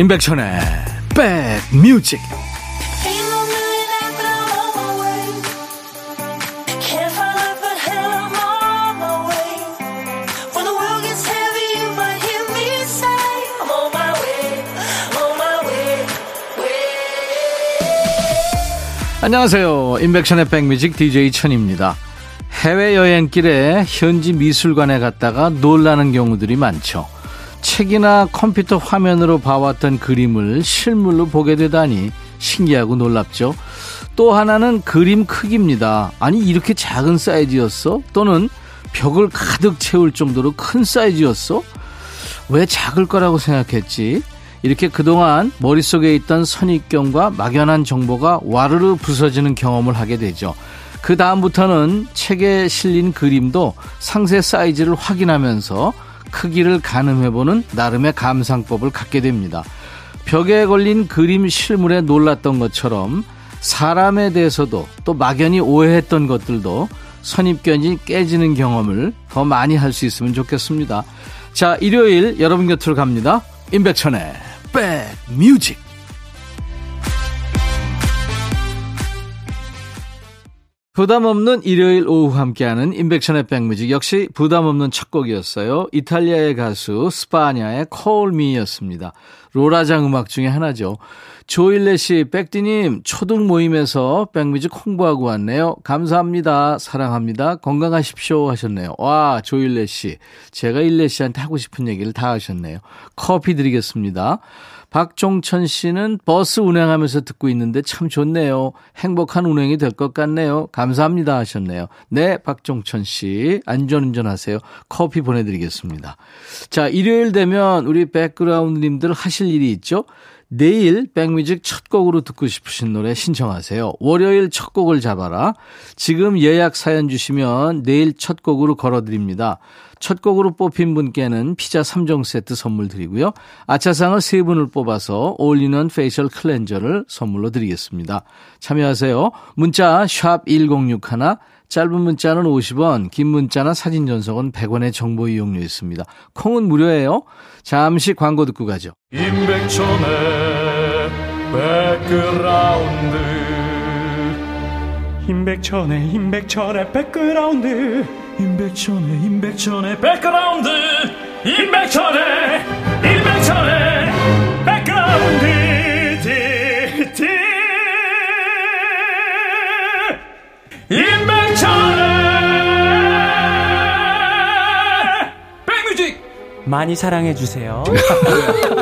임백천의 백뮤직. 안녕하세요. 임백천의 백뮤직 DJ 천입니다. 해외여행길에 현지 미술관에 갔다가 놀라는 경우들이 많죠 책이나 컴퓨터 화면으로 봐왔던 그림을 실물로 보게 되다니 신기하고 놀랍죠. 또 하나는 그림 크기입니다. 아니, 이렇게 작은 사이즈였어? 또는 벽을 가득 채울 정도로 큰 사이즈였어? 왜 작을 거라고 생각했지? 이렇게 그동안 머릿속에 있던 선입견과 막연한 정보가 와르르 부서지는 경험을 하게 되죠. 그 다음부터는 책에 실린 그림도 상세 사이즈를 확인하면서 크기를 가늠해보는 나름의 감상법을 갖게 됩니다. 벽에 걸린 그림 실물에 놀랐던 것처럼 사람에 대해서도 또 막연히 오해했던 것들도 선입견이 깨지는 경험을 더 많이 할 수 있으면 좋겠습니다. 자, 일요일 여러분 곁으로 갑니다. 임백천의 백뮤직 부담 없는 일요일 오후 함께하는 임백천의 백뮤직 역시 부담 없는 첫 곡이었어요. 이탈리아의 가수 스파냐의 Me였습니다. 로라장 음악 중에 하나죠. 조일레 씨, 백디님 초등 모임에서 백뮤직 홍보하고 왔네요. 감사합니다. 사랑합니다. 건강하십시오 하셨네요. 와, 조일레 씨. 제가 일레 씨한테 하고 싶은 얘기를 다 하셨네요. 커피 드리겠습니다. 박종천 씨는 버스 운행하면서 듣고 있는데 참 좋네요. 행복한 운행이 될 것 같네요. 감사합니다 하셨네요. 네, 박종천 씨. 안전운전 하세요. 커피 보내드리겠습니다. 자, 일요일 되면 우리 백그라운드님들 하실 일이 있죠? 내일 백뮤직 첫 곡으로 듣고 싶으신 노래 신청하세요. 월요일 첫 곡을 잡아라. 지금 예약 사연 주시면 내일 첫 곡으로 걸어드립니다. 첫 곡으로 뽑힌 분께는 피자 3종 세트 선물 드리고요. 아차상을 3분을 뽑아서 올리는 facial cleanser를 선물로 드리겠습니다. 참여하세요. 문자 1061, 짧은 문자는 50원, 긴 문자나 사진 전송은 100원의 정보 이용료 있습니다. 콩은 무료예요. 잠시 광고 듣고 가죠. 임백천의 백그라운드 임백천의 임백천의 백그라운드. 임백천의 임백천의 백그라운드. 임백천의 임백천의 백그라운드. 티티. 임백천의 백뮤직. 많이 사랑해 주세요.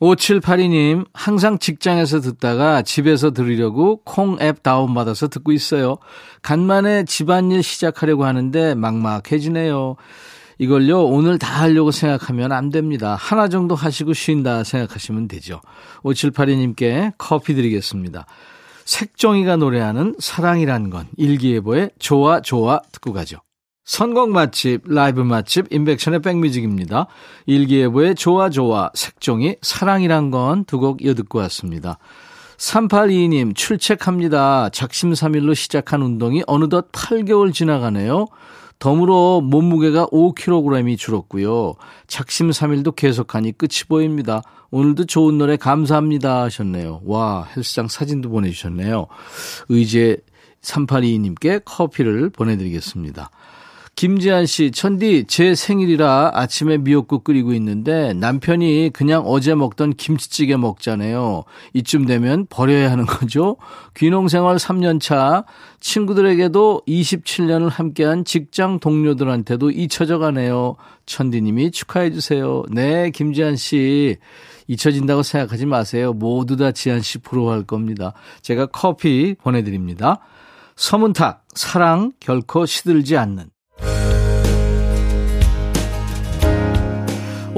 5782님, 항상 직장에서 듣다가 집에서 들으려고 콩 앱 다운받아서 듣고 있어요. 간만에 집안일 시작하려고 하는데 막막해지네요. 이걸요, 오늘 다 하려고 생각하면 안 됩니다. 하나 정도 하시고 쉰다 생각하시면 되죠. 5782님께 커피 드리겠습니다. 색종이가 노래하는 사랑이란 건 일기예보의 좋아 좋아 듣고 가죠. 선곡 맛집, 라이브 맛집, 인백션의 백뮤직입니다. 일기예보의 좋아 좋아, 색종이, 사랑이란 건 두 곡 이어듣고 왔습니다. 3822님, 출첵합니다. 작심삼일로 시작한 운동이 어느덧 8개월 지나가네요. 덤으로 몸무게가 5kg이 줄었고요. 작심삼일도 계속하니 끝이 보입니다. 오늘도 좋은 노래 감사합니다 하셨네요. 와, 헬스장 사진도 보내주셨네요. 의제 3822님께 커피를 보내드리겠습니다. 김지한 씨, 천디, 제 생일이라 아침에 미역국 끓이고 있는데 남편이 그냥 어제 먹던 김치찌개 먹잖아요. 이쯤 되면 버려야 하는 거죠? 귀농생활 3년 차, 친구들에게도 27년을 함께한 직장 동료들한테도 잊혀져 가네요. 천디님이 축하해주세요. 네, 김지한 씨. 잊혀진다고 생각하지 마세요. 모두 다 지한 씨 부러워할 겁니다. 제가 커피 보내드립니다. 서문탁, 사랑 결코 시들지 않는.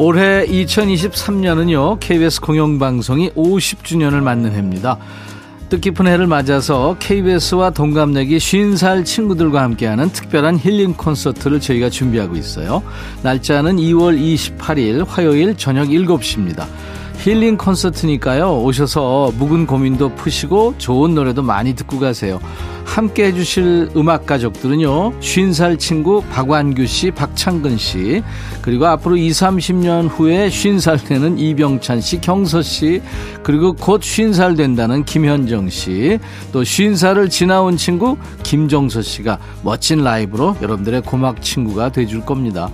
올해 2023년은요, KBS 공영방송이 50주년을 맞는 해입니다. 뜻깊은 해를 맞아서 KBS와 동갑내기 50살 친구들과 함께하는 특별한 힐링 콘서트를 저희가 준비하고 있어요. 날짜는 2월 28일 화요일 저녁 7시입니다. 힐링 콘서트니까요. 오셔서 묵은 고민도 푸시고 좋은 노래도 많이 듣고 가세요. 함께 해주실 음악 가족들은요. 쉰살 친구 박완규 씨, 박창근 씨, 그리고 앞으로 2, 30년 후에 쉰살 되는 이병찬 씨, 경서 씨, 그리고 곧 쉰살 된다는 김현정 씨, 또 쉰살을 지나온 친구 김정서 씨가 멋진 라이브로 여러분들의 고막 친구가 돼줄 겁니다.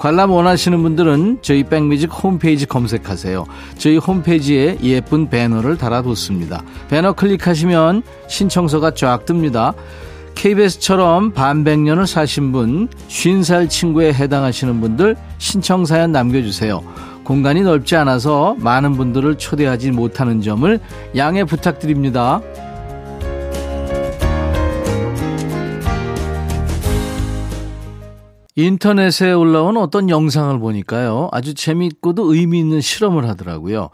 관람 원하시는 분들은 저희 백뮤직 홈페이지 검색하세요. 저희 홈페이지에 예쁜 배너를 달아뒀습니다. 배너 클릭하시면 신청서가 쫙 뜹니다. KBS처럼 반백년을 사신 분, 50살 친구에 해당하시는 분들 신청사연 남겨주세요. 공간이 넓지 않아서 많은 분들을 초대하지 못하는 점을 양해 부탁드립니다. 인터넷에 올라온 어떤 영상을 보니까요. 아주 재미있고도 의미 있는 실험을 하더라고요.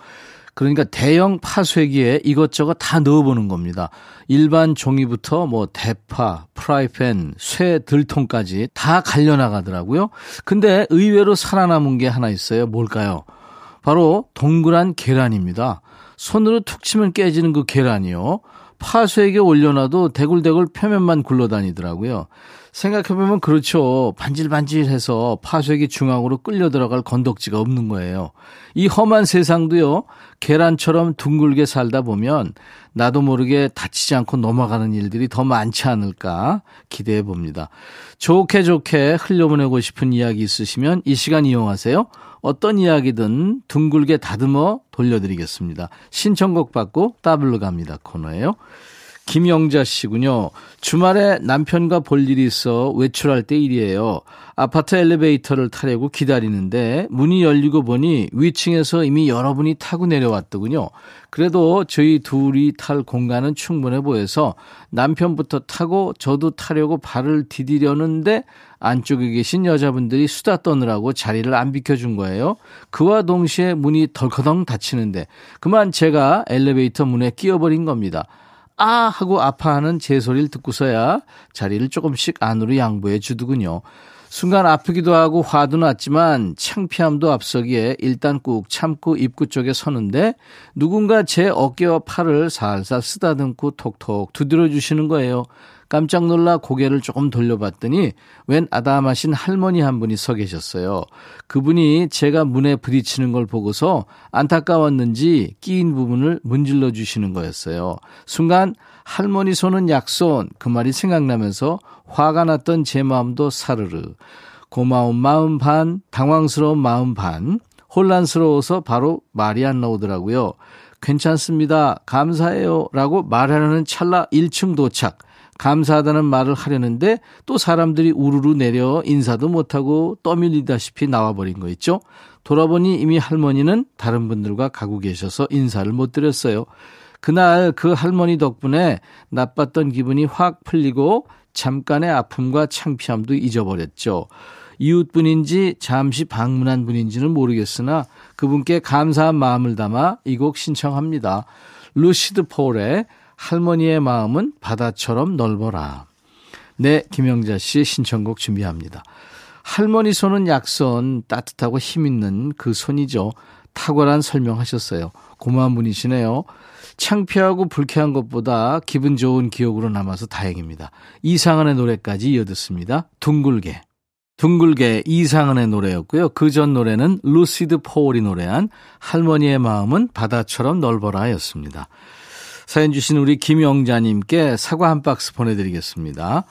그러니까 대형 파쇄기에 이것저것 다 넣어보는 겁니다. 일반 종이부터 뭐 대파, 프라이팬, 쇠 들통까지 다 갈려나가더라고요. 근데 의외로 살아남은 게 하나 있어요. 뭘까요? 바로 동그란 계란입니다. 손으로 툭 치면 깨지는 그 계란이요. 파쇄기에 올려놔도 대굴대굴 표면만 굴러다니더라고요. 생각해보면 그렇죠. 반질반질해서 파쇄기 중앙으로 끌려 들어갈 건덕지가 없는 거예요. 이 험한 세상도요, 계란처럼 둥글게 살다 보면 나도 모르게 다치지 않고 넘어가는 일들이 더 많지 않을까 기대해 봅니다. 좋게 좋게 흘려보내고 싶은 이야기 있으시면 이 시간 이용하세요. 어떤 이야기든 둥글게 다듬어 돌려드리겠습니다. 신청곡 받고 따블로 갑니다 코너예요. 김영자 씨군요. 주말에 남편과 볼 일이 있어 외출할 때 일이에요. 아파트 엘리베이터를 타려고 기다리는데 문이 열리고 보니 위층에서 이미 여러분이 타고 내려왔더군요. 그래도 저희 둘이 탈 공간은 충분해 보여서 남편부터 타고 저도 타려고 발을 디디려는데 안쪽에 계신 여자분들이 수다 떠느라고 자리를 안 비켜준 거예요. 그와 동시에 문이 덜커덩 닫히는데 그만 제가 엘리베이터 문에 끼어버린 겁니다. 아 하고 아파하는 제 소리를 듣고서야 자리를 조금씩 안으로 양보해 주더군요. 순간 아프기도 하고 화도 났지만 창피함도 앞서기에 일단 꾹 참고 입구 쪽에 서는데 누군가 제 어깨와 팔을 살살 쓰다듬고 톡톡 두드려 주시는 거예요. 깜짝 놀라 고개를 조금 돌려봤더니 웬 아담하신 할머니 한 분이 서 계셨어요. 그분이 제가 문에 부딪히는 걸 보고서 안타까웠는지 끼인 부분을 문질러 주시는 거였어요. 순간 할머니 손은 약손 그 말이 생각나면서 화가 났던 제 마음도 사르르. 고마운 마음 반, 당황스러운 마음 반, 혼란스러워서 바로 말이 안 나오더라고요. 괜찮습니다. 감사해요. 라고 말하려는 찰나 1층 도착. 감사하다는 말을 하려는데 또 사람들이 우르르 내려 인사도 못하고 떠밀리다시피 나와버린 거 있죠. 돌아보니 이미 할머니는 다른 분들과 가고 계셔서 인사를 못 드렸어요. 그날 그 할머니 덕분에 나빴던 기분이 확 풀리고 잠깐의 아픔과 창피함도 잊어버렸죠. 이웃분인지 잠시 방문한 분인지는 모르겠으나 그분께 감사한 마음을 담아 이 곡 신청합니다. 루시드 폴의 할머니의 마음은 바다처럼 넓어라. 네, 김영자 씨 신청곡 준비합니다. 할머니 손은 약손, 따뜻하고 힘있는 그 손이죠. 탁월한 설명하셨어요. 고마운 분이시네요. 창피하고 불쾌한 것보다 기분 좋은 기억으로 남아서 다행입니다. 이상한의 노래까지 이어듣습니다. 둥글게. 둥글게 이상한의 노래였고요. 그 전 노래는 루시드 포울이 노래한 할머니의 마음은 바다처럼 넓어라 였습니다. 사연 주신 우리 김영자님께 사과 한 박스 보내드리겠습니다.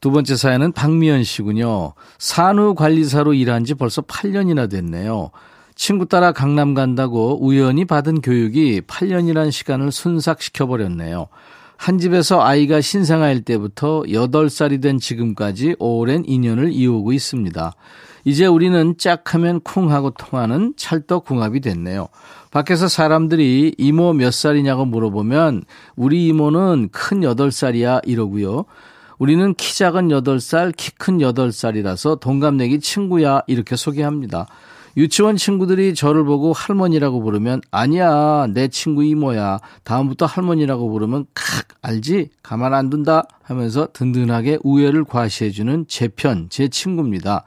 두 번째 사연은 박미연 씨군요. 산후관리사로 일한 지 벌써 8년이나 됐네요. 친구 따라 강남 간다고 우연히 받은 교육이 8년이란 시간을 순삭시켜버렸네요. 한 집에서 아이가 신생아일 때부터 8살이 된 지금까지 오랜 인연을 이어오고 있습니다. 이제 우리는 짝하면 쿵하고 통하는 찰떡궁합이 됐네요. 밖에서 사람들이 이모 몇 살이냐고 물어보면 우리 이모는 큰 8살이야 이러고요. 우리는 키 작은 8살, 키 큰 8살이라서 동갑내기 친구야 이렇게 소개합니다. 유치원 친구들이 저를 보고 할머니라고 부르면 아니야 내 친구 이모야 다음부터 할머니라고 부르면 칵 알지 가만 안 둔다 하면서 든든하게 우애를 과시해주는 제 편 제 친구입니다.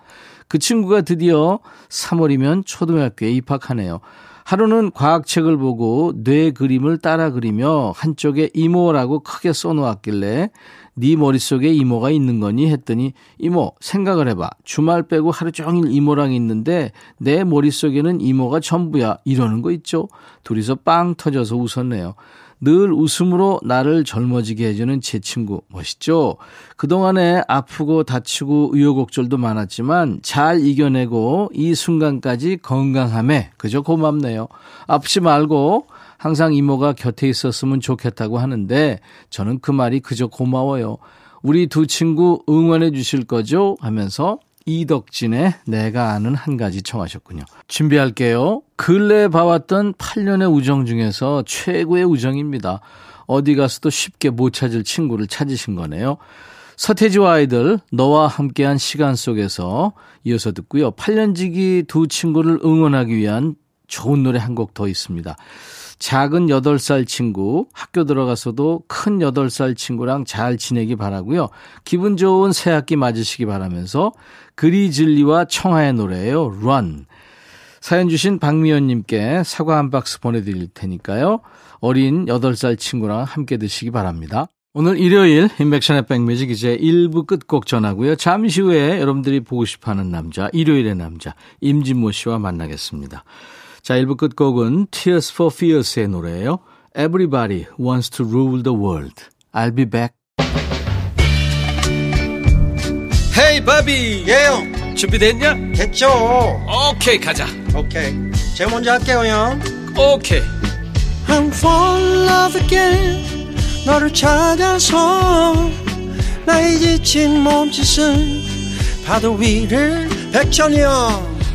그 친구가 드디어 3월이면 초등학교에 입학하네요. 하루는 과학책을 보고 뇌 그림을 따라 그리며 한쪽에 이모라고 크게 써놓았길래 네 머릿속에 이모가 있는 거니 했더니 이모 생각을 해봐. 주말 빼고 하루 종일 이모랑 있는데 내 머릿속에는 이모가 전부야. 이러는 거 있죠? 둘이서 빵 터져서 웃었네요 늘 웃음으로 나를 젊어지게 해주는 제 친구 멋있죠? 그동안에 아프고 다치고 의욕곡절도 많았지만 잘 이겨내고 이 순간까지 건강함에 그저 고맙네요. 아프지 말고 항상 이모가 곁에 있었으면 좋겠다고 하는데 저는 그 말이 그저 고마워요. 우리 두 친구 응원해 주실 거죠? 하면서 이덕진의 내가 아는 한 가지 청하셨군요. 준비할게요. 근래 봐왔던 8년의 우정 중에서 최고의 우정입니다. 어디 가서도 쉽게 못 찾을 친구를 찾으신 거네요. 서태지와 아이들 너와 함께한 시간 속에서 이어서 듣고요. 8년지기 두 친구를 응원하기 위한 좋은 노래 한 곡 더 있습니다. 작은 8살 친구, 학교 들어가서도 큰 8살 친구랑 잘 지내기 바라고요. 기분 좋은 새학기 맞으시기 바라면서 그리즐리와 청하의 노래예요. Run. 사연 주신 박미연님께 사과 한 박스 보내드릴 테니까요. 어린 8살 친구랑 함께 드시기 바랍니다. 오늘 일요일 인백션의 백뮤직 이제 1부 끝곡 전하고요. 잠시 후에 여러분들이 보고 싶어하는 남자, 일요일의 남자 임진모 씨와 만나겠습니다. 자, 1부 끝곡은 Tears for Fears의 노래예요. Everybody wants to rule the world. I'll be back. 헤이 바비 예영 준비됐냐? 됐죠 오케이 가자 오케이 제가 먼저 할게요 형 오케이 I'm fall in love again 너를 찾아서 나의 지친 몸짓은 파도 위를 백천이 형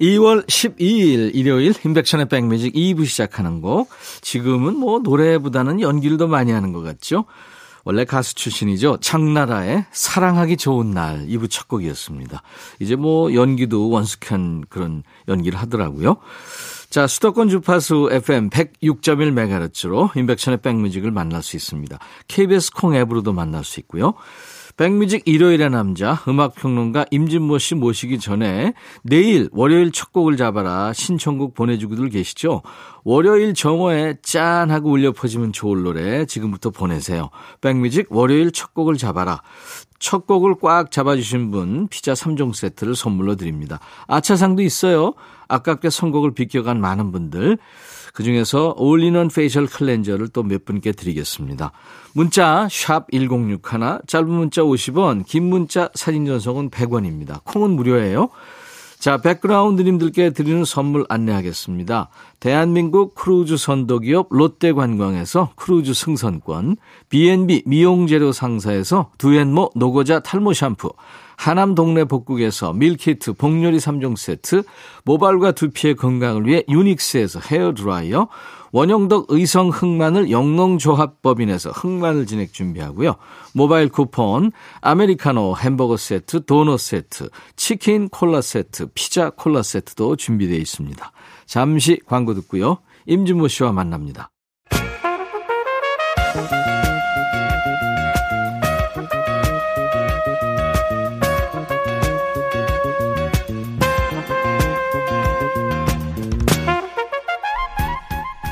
2월 12일 일요일 인백션의 백뮤직 2부 시작하는 곡. 지금은 뭐 노래보다는 연기를 더 많이 하는 것 같죠? 원래 가수 출신이죠. 장나라의 사랑하기 좋은 날 2부 첫 곡이었습니다. 이제 뭐 연기도 원숙한 그런 연기를 하더라고요. 자, 수도권 주파수 FM 106.1MHz로 인백션의 백뮤직을 만날 수 있습니다. KBS 콩 앱으로도 만날 수 있고요. 백뮤직 일요일의 남자 음악평론가 임진모 씨 모시기 전에 내일 월요일 첫 곡을 잡아라 신청곡 보내주고들 계시죠? 월요일 정오에 짠 하고 울려 퍼지면 좋을 노래 지금부터 보내세요. 백뮤직 월요일 첫 곡을 잡아라. 첫 곡을 꽉 잡아주신 분 피자 3종 세트를 선물로 드립니다. 아차상도 있어요. 아깝게 선곡을 비껴간 많은 분들. 그중에서 올리는 facial cleanser를 또 몇 분께 드리겠습니다. 문자 1061, 짧은 문자 50원, 긴 문자 사진 전송은 100원입니다. 콩은 무료예요. 자, 백그라운드님들께 드리는 선물 안내하겠습니다. 대한민국 크루즈 선도기업 롯데관광에서 크루즈 승선권, B&B 미용재료 상사에서 두앤모 노고자 탈모 샴푸, 하남 동네 복국에서 밀키트 복요리 3종 세트, 모발과 두피의 건강을 위해 유닉스에서 헤어드라이어, 원형덕 의성 흑마늘 영농조합법인에서 흑마늘 진액 준비하고요. 모바일 쿠폰, 아메리카노 햄버거 세트, 도넛 세트, 치킨 콜라 세트, 피자 콜라 세트도 준비되어 있습니다. 잠시 광고 듣고요. 임진모 씨와 만납니다.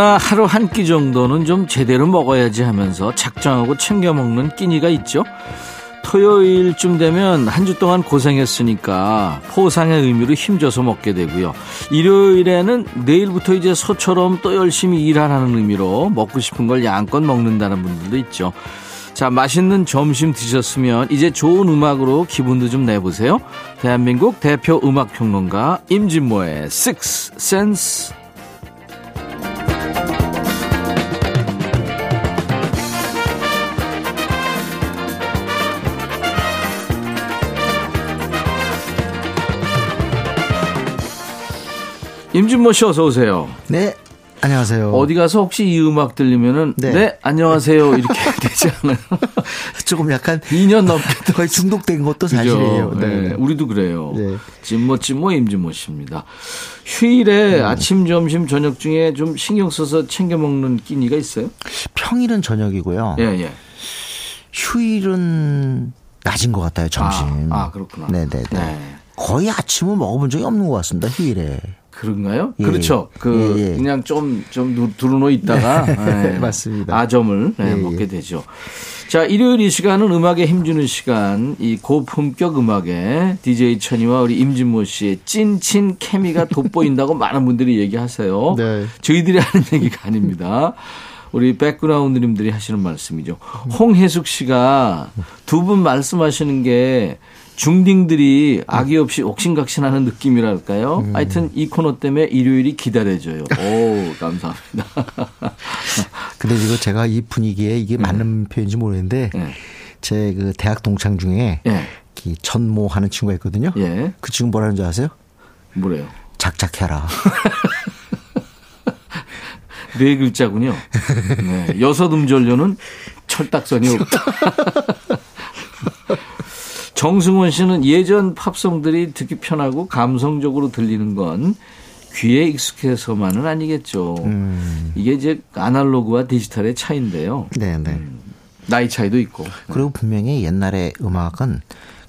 누구나 하루 한 끼 정도는 좀 제대로 먹어야지 하면서 작정하고 챙겨 먹는 끼니가 있죠. 토요일쯤 되면 한 주 동안 고생했으니까 포상의 의미로 힘줘서 먹게 되고요. 일요일에는 내일부터 이제 소처럼 또 열심히 일하라는 의미로 먹고 싶은 걸 양껏 먹는다는 분들도 있죠. 자, 맛있는 점심 드셨으면 이제 좋은 음악으로 기분도 좀 내보세요. 대한민국 대표 음악평론가 임진모의 Six Sense. 임진모 씨 어서 오세요. 네, 안녕하세요. 어디 가서 혹시 이 음악 들리면은 네, 네. 안녕하세요 이렇게 되지 않아요? 조금 약간 2년 넘게 거의 중독된 것도? 사실이에요. 네. 우리도 그래요. 네. 진모 찐모 임진모 씨입니다. 휴일에 아침, 점심, 저녁 중에 좀 신경 써서 챙겨 먹는 끼니가 있어요? 평일은 저녁이고요. 예, 예. 휴일은 낮인 것 같아요, 점심. 아, 아, 그렇구나. 네네네. 네. 거의 아침은 먹어본 적이 없는 것 같습니다, 휴일에. 그런가요? 예, 그렇죠. 그 예, 예. 그냥 좀좀 두루놓 있다가 예, 맞습니다. 아점을 네, 예, 먹게 예. 되죠. 자, 일요일 이 시간은 음악에 힘주는 시간. 이 고품격 음악에 DJ 천이와 우리 임진모 씨의 찐친 케미가 돋보인다고 많은 분들이 얘기하세요. 네. 저희들이 하는 얘기가 아닙니다. 우리 백그라운드님들이 하시는 말씀이죠. 홍혜숙 씨가 두 분 말씀하시는 게 중딩들이 악의 없이 옥신각신하는 느낌이랄까요? 음. 하여튼 이 코너 때문에 일요일이 기다려져요. 오, 감사합니다. 근데 이거 제가 이 분위기에 이게 맞는 표현인지 모르겠는데, 네. 제그 대학 동창 중에 예, 이 전모 하는 친구가 있거든요. 예. 그 친구 뭐라는 줄 아세요? 뭐래요? 작작해라. 네 글자군요. 네. 여섯 음절료는 철딱선이 없다. 정승원 씨는 예전 팝송들이 듣기 편하고 감성적으로 들리는 건 귀에 익숙해서만은 아니겠죠. 음. 이게 이제 아날로그와 디지털의 차이인데요. 네네. 나이 차이도 있고. 그리고 분명히 옛날에 음악은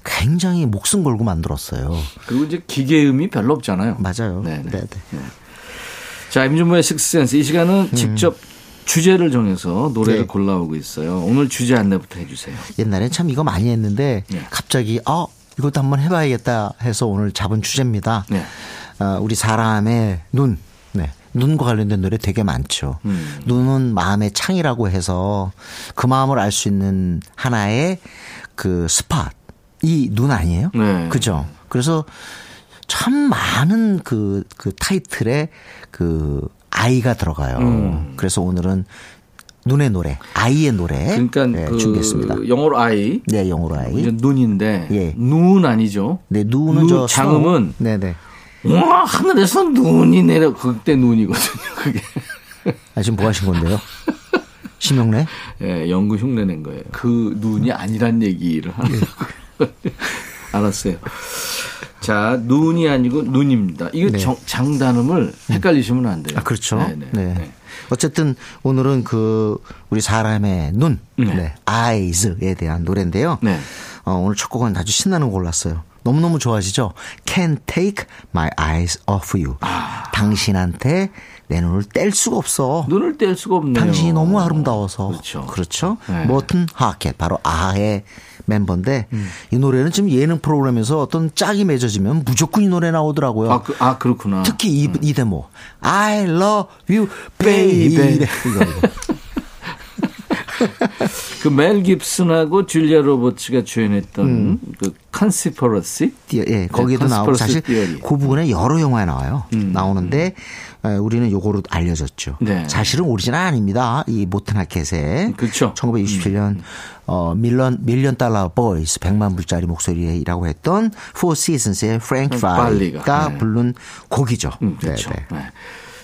굉장히 목숨 걸고 만들었어요. 그리고 이제 기계음이 별로 없잖아요. 맞아요. 네네. 네네. 자, 임준모의 식스센스. 이 시간은 직접 주제를 정해서 노래를 음. 네. 골라오고 있어요. 오늘 주제 안내부터 해주세요. 옛날엔 참 이거 많이 했는데 네. 갑자기 어 이것도 한번 해봐야겠다 해서 오늘 잡은 주제입니다. 네. 어, 우리 사람의 눈, 네. 눈과 관련된 노래 되게 많죠. 음. 눈은 마음의 창이라고 해서 그 마음을 알 수 있는 하나의 그 스팟. 이 눈 아니에요? 네. 그죠? 그래서 참 많은 그, 그 타이틀에 그 eye가 들어가요. 음. 그래서 오늘은 눈의 노래, eye의 노래. 그러니까 네, 그 준비했습니다. 영어로 eye, 네, 영어로 eye. 이제 눈인데 예. 눈 아니죠. 네, 눈은 눈, 저 장음은 snow. 네네. 와 하늘에서 눈이 내려 그때 눈이거든요. 그게 아, 지금 뭐 하신 건데요? 심형래? 예, 영구 흉내 낸 거예요. 그 눈이 아니란 얘기를 하는 예. 알았어요. 자, 눈이 아니고 눈입니다. 이거 네. 정- 장단음을 헷갈리시면 안 돼요. 아, 그렇죠. 네, 네. 네, 네. 어쨌든 오늘은 그 우리 사람의 눈, 네. 네. eyes에 대한 노래인데요. 네. 어, 오늘 첫 곡은 아주 신나는 거 골랐어요. 너무너무 좋아하시죠? Can't take my eyes off you. 아. 당신한테 내 눈을 뗄 수가 없어. 눈을 뗄 수가 없네요. 당신이 너무 아름다워서. 그렇죠. 그렇죠. 네. 머튼 하켓 바로 아의 멤버인데 음. 이 노래는 지금 예능 프로그램에서 어떤 짝이 맺어지면 무조건 이 노래 나오더라고요. 아, 그, 아 그렇구나. 특히 이, 이 대목 I love you baby Baby. 이거, 이거. 그 멜 깁슨하고 줄리아 로버츠가 주연했던 그 Conspiracy 예, 거기도 네, 나오고 사실 Theory. 그 부분에 여러 영화에 나와요. 음. 나오는데 에, 우리는 요거로 알려졌죠. 네. 사실은 오리지널 아닙니다. 이 모튼 하켓의 그렇죠. 1967년 어 million million dollar voice 100만 불짜리 목소리라고 했던 Four Seasons의 프랭크 발리가. 발리가 네. 부른 곡이죠. 음, 그렇죠. 네, 네. 네.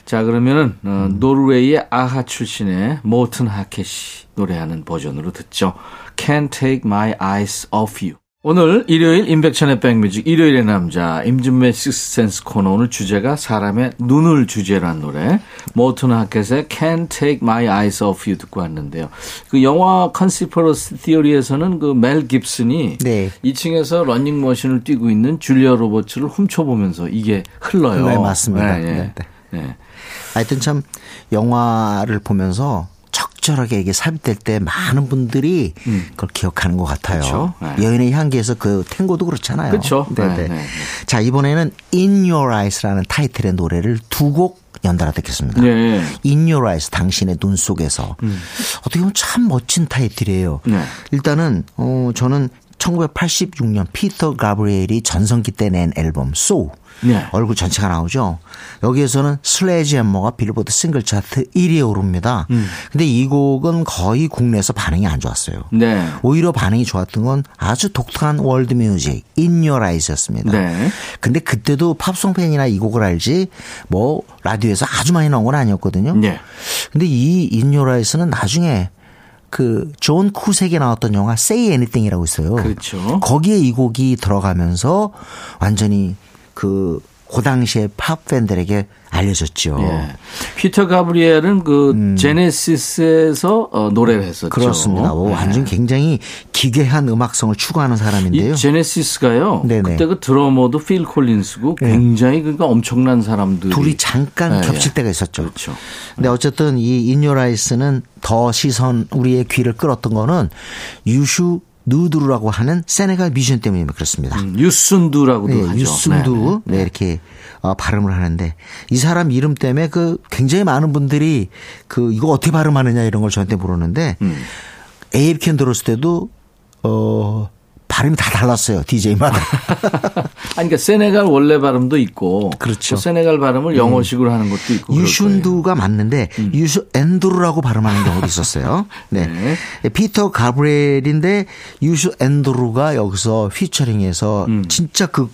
자 그러면은 어, 노르웨이의 아하 출신의 모튼 하켓이 노래하는 버전으로 듣죠. Can't Take My Eyes Off You. 오늘 일요일 임백천의 백뮤직 일요일의 남자 임진모 Sixth Sense 코너 오늘 주제가 사람의 눈을 주제로 한 노래 모튼 하켓의 Can't Take My Eyes Off You 듣고 왔는데요. 그 영화 컨시퍼러스 티어리에서는 그 멜 깁슨이 네. 2층에서 러닝머신을 뛰고 있는 줄리아 로버츠를 훔쳐보면서 이게 흘러요. 네, 맞습니다. 네, 네. 네, 네. 하여튼 참 영화를 보면서 적절하게 이게 삽입될 때 많은 분들이 그걸 기억하는 것 같아요. 그렇죠. 네. 여인의 향기에서 그 탱고도 그렇잖아요. 그렇죠. 네네. 네, 네, 네. 자 이번에는 In Your Eyes라는 타이틀의 노래를 두 곡 연달아 듣겠습니다. 네. In Your Eyes 당신의 눈 속에서 어떻게 보면 참 멋진 타이틀이에요. 네. 일단은 어 저는 1986년 피터 가브리엘이 전성기 때 낸 앨범 So 네. 얼굴 전체가 나오죠. 여기에서는 슬래지 햄머가 빌보드 싱글 차트 1위에 오릅니다. 음. 근데 이 곡은 거의 국내에서 반응이 안 좋았어요. 네. 오히려 반응이 좋았던 건 아주 독특한 world music In Your Eyes였습니다. 네. 근데 그때도 팝송 팬이나 이 곡을 알지 뭐 라디오에서 아주 많이 나온 건 아니었거든요. 네. 근데 이 In Your Eyes는 나중에 그존 쿠색에 나왔던 영화 Say Anything이라고 있어요. 그렇죠. 거기에 이 곡이 들어가면서 완전히 그, 그 당시에 팝 팬들에게 알려졌죠. 예. 피터 가브리엘은 그 제네시스에서 어, 노래를 했었죠. 음. 그렇습니다. 뭐 네. 완전 굉장히 기괴한 음악성을 추구하는 사람인데요. 이 제네시스가요. 네네. 그때 그 드러머도 필 콜린스고 굉장히 그러니까 엄청난 사람들이 둘이 잠깐 예, 겹칠 예. 때가 있었죠. 그렇죠. 근데 어쨌든 이 인요라이스는 더 시선 우리의 귀를 끌었던 거는 유슈 누드루라고 하는 세네갈 뮤지션 때문에 그렇습니다. 음, 유순두라고도 네, 하죠. 유순두 네, 이렇게 어, 발음을 하는데 이 사람 이름 때문에 그 굉장히 많은 분들이 그 이거 어떻게 발음하느냐 이런 걸 저한테 물었는데 음. 에이르킨 들었을 때도 어 발음이 다 달랐어요 DJ마다. 아니, 그러니까 세네갈 원래 발음도 있고, 그렇죠. 또 세네갈 발음을 영어식으로 하는 것도 있고. 그럴 유순두가 맞는데 음. 유슈 엔두루라고 발음하는 경우도 있었어요. 네. 네. 피터 가브리엘인데 유슈 엔두루가 여기서 피처링해서 음. 진짜 그,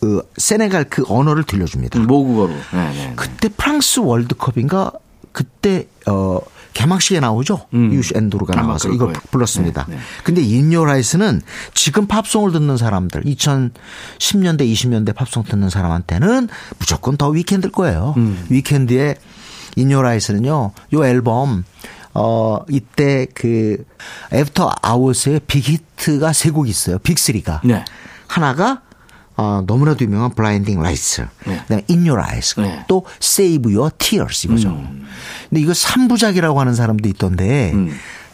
그 세네갈 그 언어를 들려줍니다. 모국어로. 네, 네. 그때 프랑스 월드컵인가 그때 어 개막식에 나오죠. 유슈 엔두루가 음. 아마 나와서 이거 거예요. 불렀습니다. 네, 네. 근데 In Your Eyes는 지금 팝송을 듣는 사람들 2010년대 20년대 팝송 듣는 사람한테는 무조건 The Weeknd일 거예요. 음. 위켄드의 인요라이스는요. 요 앨범 어 이때 그 After Hours의 big hit가 세 곡 있어요. 빅3가. 네. 하나가 어, 너무나도 유명한 Blinding Lights. 네. 그다음에 In Your Eyes. 네. 음. 또 Save Your Tears 이거죠. 근데 이거 3부작이라고 하는 사람도 있던데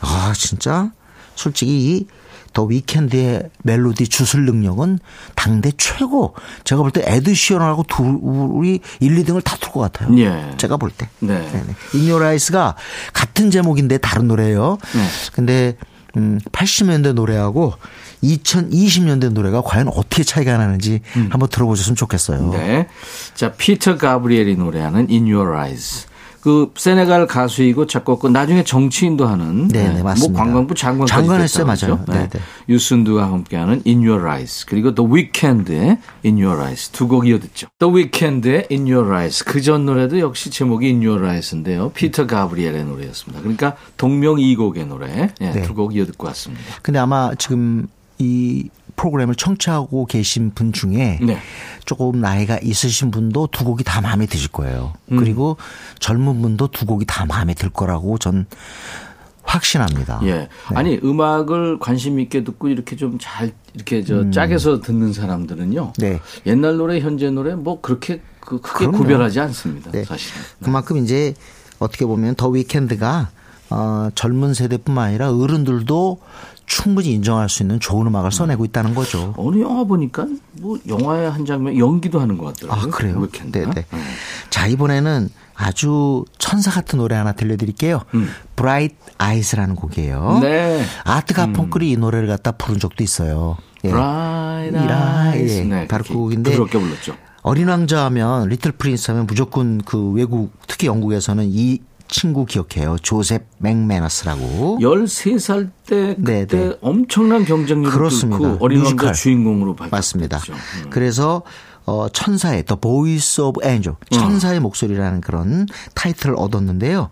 아, 진짜 솔직히 이 The Weeknd의 멜로디 주술 능력은 당대 최고. 제가 볼 때 에드 시런하고 둘이 1, 2등을 다툴 것 같아요. 예. 제가 볼 때. 네. 네네. In Your Eyes가 같은 제목인데 다른 노래예요. 네. 근데 음 80년대 노래하고 2020년대 노래가 과연 어떻게 차이가 나는지 한번 들어보셨으면 좋겠어요. 음. 네. 자, 피터 가브리엘이 노래하는 In Your Eyes. 그 세네갈 가수이고 작곡가 나중에 정치인도 하는 네, 네, 맞습니다. 뭐 관광부 장관까지 장관했어요, 맞아요. 그러죠? 네, 네. 유순두가 함께하는 In Your Eyes 그리고 The Weeknd의 In Your Eyes 두 곡 이어 듣죠. The Weeknd의 In Your Eyes 그 전 노래도 역시 제목이 In Your Eyes인데요. 피터 가브리엘의 노래였습니다. 그러니까 동명 이곡의 노래 예, 네. 두곡 이어 듣고 왔습니다. 근데 아마 지금 이 프로그램을 청취하고 계신 분 중에 네. 조금 나이가 있으신 분도 두 곡이 다 마음에 드실 거예요. 음. 그리고 젊은 분도 두 곡이 다 마음에 들 거라고 전 확신합니다. 예. 네. 아니 음악을 관심 있게 듣고 이렇게 좀 잘 이렇게 저 짝에서 듣는 사람들은요. 음. 네. 옛날 노래, 현재 노래 뭐 그렇게 그 크게 그럼요. 구별하지 않습니다. 네. 사실은. 그만큼 이제 어떻게 보면 더 위켄드가 어, 젊은 세대뿐만 아니라 어른들도 충분히 인정할 수 있는 좋은 음악을 써내고 있다는 거죠. 어느 영화 보니까 뭐 영화의 한 장면 연기도 하는 것 같더라고요. 아, 그래요? 위켄드가. 네네. 자, 이번에는 아주 천사 같은 노래 하나 들려드릴게요. Bright Eyes라는 곡이에요. 음. 네. 아트 가펑클이 이 노래를 갖다 부른 적도 있어요. 예. Bright 이라, Eyes. 예. 네, 바로 그 곡인데 부드럽게 불렀죠. 어린 왕자 하면 Little Prince 하면 무조건 그 외국 특히 영국에서는 이 친구 기억해요. 조셉 맥매너스라고. 13살 때 네, 그때 네. 엄청난 경쟁력을 그렇습니다. 뚫고 어린 뮤지컬. 주인공으로 발탁됐죠. 맞습니다. 음. 그래서 어 천사의 The Voice of Angel, 천사의 목소리라는 그런 타이틀을 얻었는데요.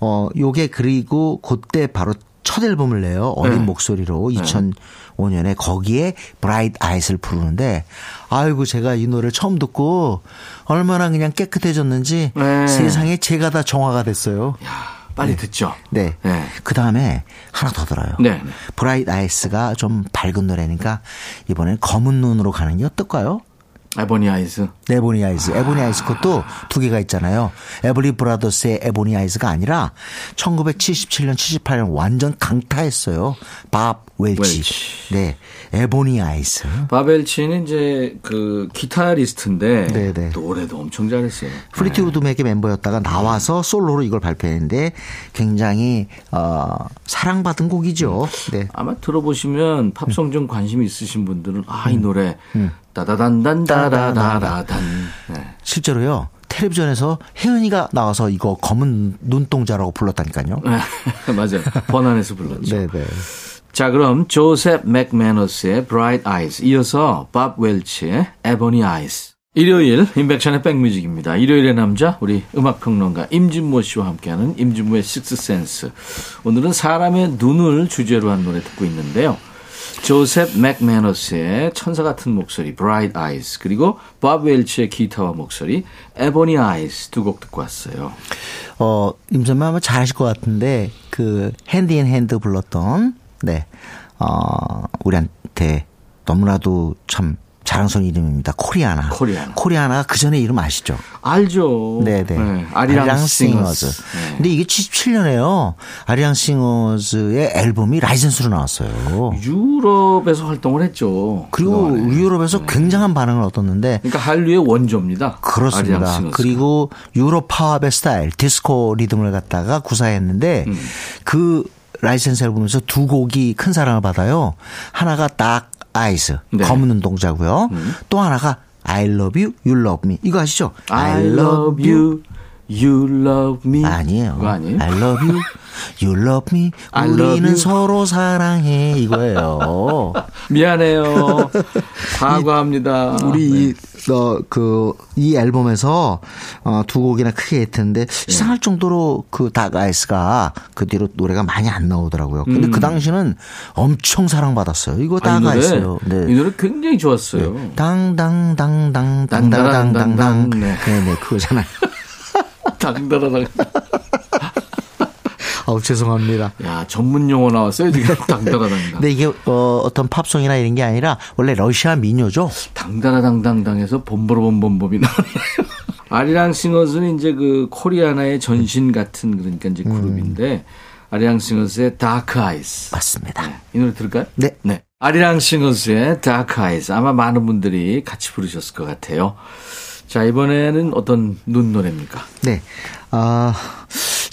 어 요게 그리고 그때 바로 첫 앨범을 내요. 어린 네. 목소리로 2005년에 거기에 Bright Eyes를 부르는데 아이고 제가 이 노래를 처음 듣고 얼마나 그냥 깨끗해졌는지 네. 세상에 제가 다 정화가 됐어요. 야, 빨리 듣죠. 네. 네. 그 다음에 하나 더 들어요. 네, 네. Bright Eyes가 좀 밝은 노래니까 이번엔 검은 눈으로 가는 게 어떨까요? Ebony Eyes. Ebony Eyes. Ebony Eyes 것도 두 개가 있잖아요. Everly Brothers의 Ebony Eyes가 아니라 1977년, 78년 완전 강타했어요. 밥 웰치. 웰치. 네. Ebony Eyes. 밥 웰치는 이제 그 기타리스트인데 네네. 노래도 엄청 잘했어요. Fleetwood Mac의 멤버였다가 나와서 솔로로 이걸 발표했는데 굉장히 어, 사랑받은 곡이죠. 네. 아마 들어보시면 팝송 좀 관심 있으신 분들은 아 음. 이 노래 따다단단다라다라단. 네. 실제로요. 텔레비전에서 혜은이가 나와서 이거 검은 눈동자라고 불렀다니까요. 맞아요. 번안에서 불렀죠. 네, 네. 자, 그럼 조셉 맥매너스의 Bright Eyes 이어서 밥 웰치의 Ebony Eyes. 일요일 인백션의 백뮤직입니다. 일요일의 남자 우리 음악 평론가 임진모 씨와 함께하는 임진모의 식스 센스. 오늘은 사람의 눈을 주제로 한 노래 듣고 있는데요. 조셉 맥매너스의 천사 같은 목소리 Bright Eyes 그리고 밥 웰치의 기타와 목소리 Ebony Eyes 두 곡 듣고 왔어요. 어, 임선만 아마 잘 아실 것 같은데, 그, Hand in Hand 불렀던, 네, 어, 우리한테 너무나도 참 자랑스러운 이름입니다. 코리아나. 코리아나. 코리아나가 그 전에 이름 아시죠? 알죠. 네네. 아리랑, 싱어즈. 네. 근데 이게 77년에요. 아리랑 싱어즈의 앨범이 라이센스로 나왔어요. 유럽에서 활동을 했죠. 그리고 그동안에. 유럽에서 굉장한 반응을 얻었는데, 그러니까 한류의 원조입니다. 그렇습니다. 아리랑. 그리고 유럽 팝의 스타일, 디스코 리듬을 갖다가 구사했는데 음. 그 라이센스 앨범에서 두 곡이 큰 사랑을 받아요. 하나가 Dark Eyes, 네. 음. 검은 눈동자고요. 또 하나가 I love you, you love me. 이거 아시죠? I love you, you love me. 아니에요. 아니에요? I love you, you love me. I love 우리는 you. 서로 사랑해. 이거예요. 미안해요. 사과합니다. 우리 네. 이, 어, 그, 이 앨범에서, 어, 두 곡이나 크게 했는데, 네. 이상할 정도로 그 다가이스가 그 뒤로 노래가 많이 안 나오더라고요. 근데 음. 그 당시는 엄청 사랑받았어요. 이거 아, 이 다가이스요. 네. 이 노래 굉장히 좋았어요. 당당당당, 당당당당. 당당당당. 네. 네네, 그거잖아요. 당다라당. 아우, 죄송합니다. 야, 전문 용어 나왔어요, 지금. 당다라당당. 근데 이게, 어, 어떤 팝송이나 이런 게 아니라, 원래 러시아 민요죠? 당다라당당당해서 봄보로봄봄봄이 나오네요. 아리랑 싱어즈는 이제 그 코리아나의 전신 같은 그러니까 이제 그룹인데 아리랑 싱어즈의 Dark Eyes. 맞습니다. 이 노래 들을까요? 네. 아리랑 싱어즈의 Dark Eyes. 아마 많은 분들이 같이 부르셨을 것 같아요. 자, 이번에는 어떤 눈 노래입니까? 네. 아,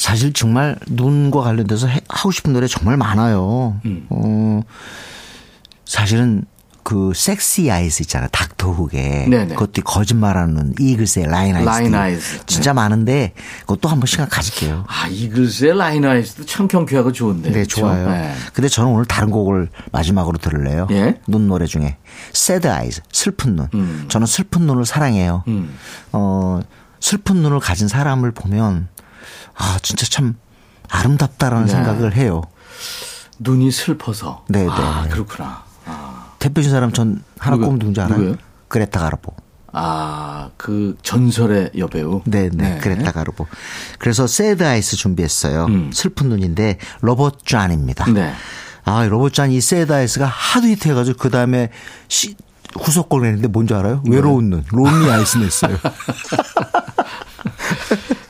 사실 정말 눈과 관련돼서 해- 하고 싶은 노래 정말 많아요. 음. 어, 사실은 그 섹시 아이스 있잖아. 닥터. 네네. 그것도 거짓말하는 이글스의 Lyin' Eyes. Lyin' Eyes. 네. 진짜 많은데 그것도 한번 시간 가질게요. 아, 이글스의 라인 아이스도 참 경쾌하고 좋은데. 네, 그렇죠? 좋아요. 네. 근데 저는 오늘 다른 곡을 마지막으로 들을래요. 예? 눈 노래 중에 Sad Eyes, 슬픈 눈. 음. 저는 슬픈 눈을 사랑해요. 음. 어, 슬픈 눈을 가진 사람을 보면 아, 진짜 참 아름답다라는 네. 생각을 해요. 눈이 슬퍼서. 네, 아, 네. 그렇구나. 아, 대표적인 사람 전 하나 꼽으면 누군지 알아요? 그레타 가르보. 아, 그 전설의 여배우. 네, 네, 그레타 가르보. 그래서 Sad Eyes 준비했어요. 음. 슬픈 눈인데 로버트 존입니다. 네. 아, 로버트 존이 Sad Eyes가 하도 히트해가지고 그 다음에 후속곡을 냈는데 뭔지 알아요? 외로운 눈, Lonely Eyes 냈어요.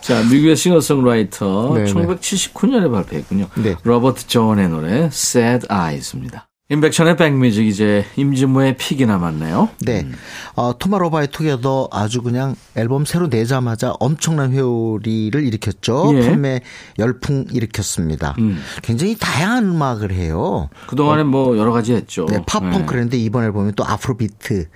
자, 미국의 싱어송라이터 네네. 1979년에 발표했군요. 네. 로버트 존의 노래 Sad Eyes입니다. 임백천의 백뮤직 이제 임진모의 pick이 남았네요. 네. 어, 투모로우 바이 투게더 아주 그냥 앨범 새로 내자마자 엄청난 회오리를 일으켰죠. 예. 판매 열풍 일으켰습니다. 음. 굉장히 다양한 음악을 해요. 그동안에 뭐 여러 가지 했죠. 네, pop punk 네. 그랬는데 이번 앨범에 또 Afrobeat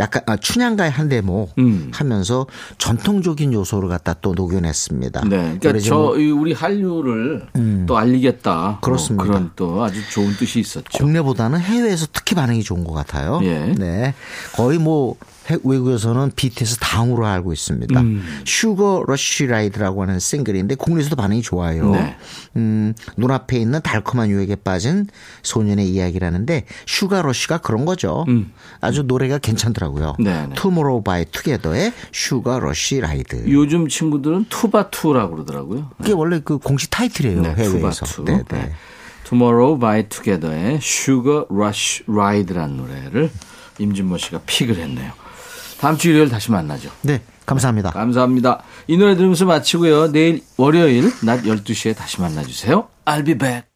약간 아, 춘향가의 한 대목 음. 하면서 전통적인 요소를 갖다 또 녹여냈습니다. 네. 그러니까 저이 우리 한류를 또 알리겠다. 뭐 음. 그렇습니다. 그런 또 아주 좋은 뜻이 있었죠. 국내보다 는 해외에서 특히 반응이 좋은 것 같아요. 예. 네. 거의 뭐 해- 외국에서는 BTS 다음으로 알고 있습니다. 음. Sugar Rush Ride라고 하는 싱글인데 국내에서도 반응이 좋아요. 네. 음, 눈앞에 있는 달콤한 유혹에 빠진 소년의 이야기라는데 Sugar Rush가 그런 거죠. 음. 아주 노래가 괜찮더라고요. 네, 네. 투모로우 바이 투게더의 Sugar Rush Ride. 요즘 친구들은 투바투라고 그러더라고요. 이게 원래 그 공식 타이틀이에요. 네, 해외에서. 투바투. 네, 네. 네. Tomorrow by Together의 Sugar Rush Ride라는 노래를 임진모 씨가 픽을 했네요. 다음 주 일요일 다시 만나죠. 네, 감사합니다. 감사합니다. 이 노래 들으면서 마치고요. 내일 월요일 낮 12시에 다시 만나주세요. I'll be back.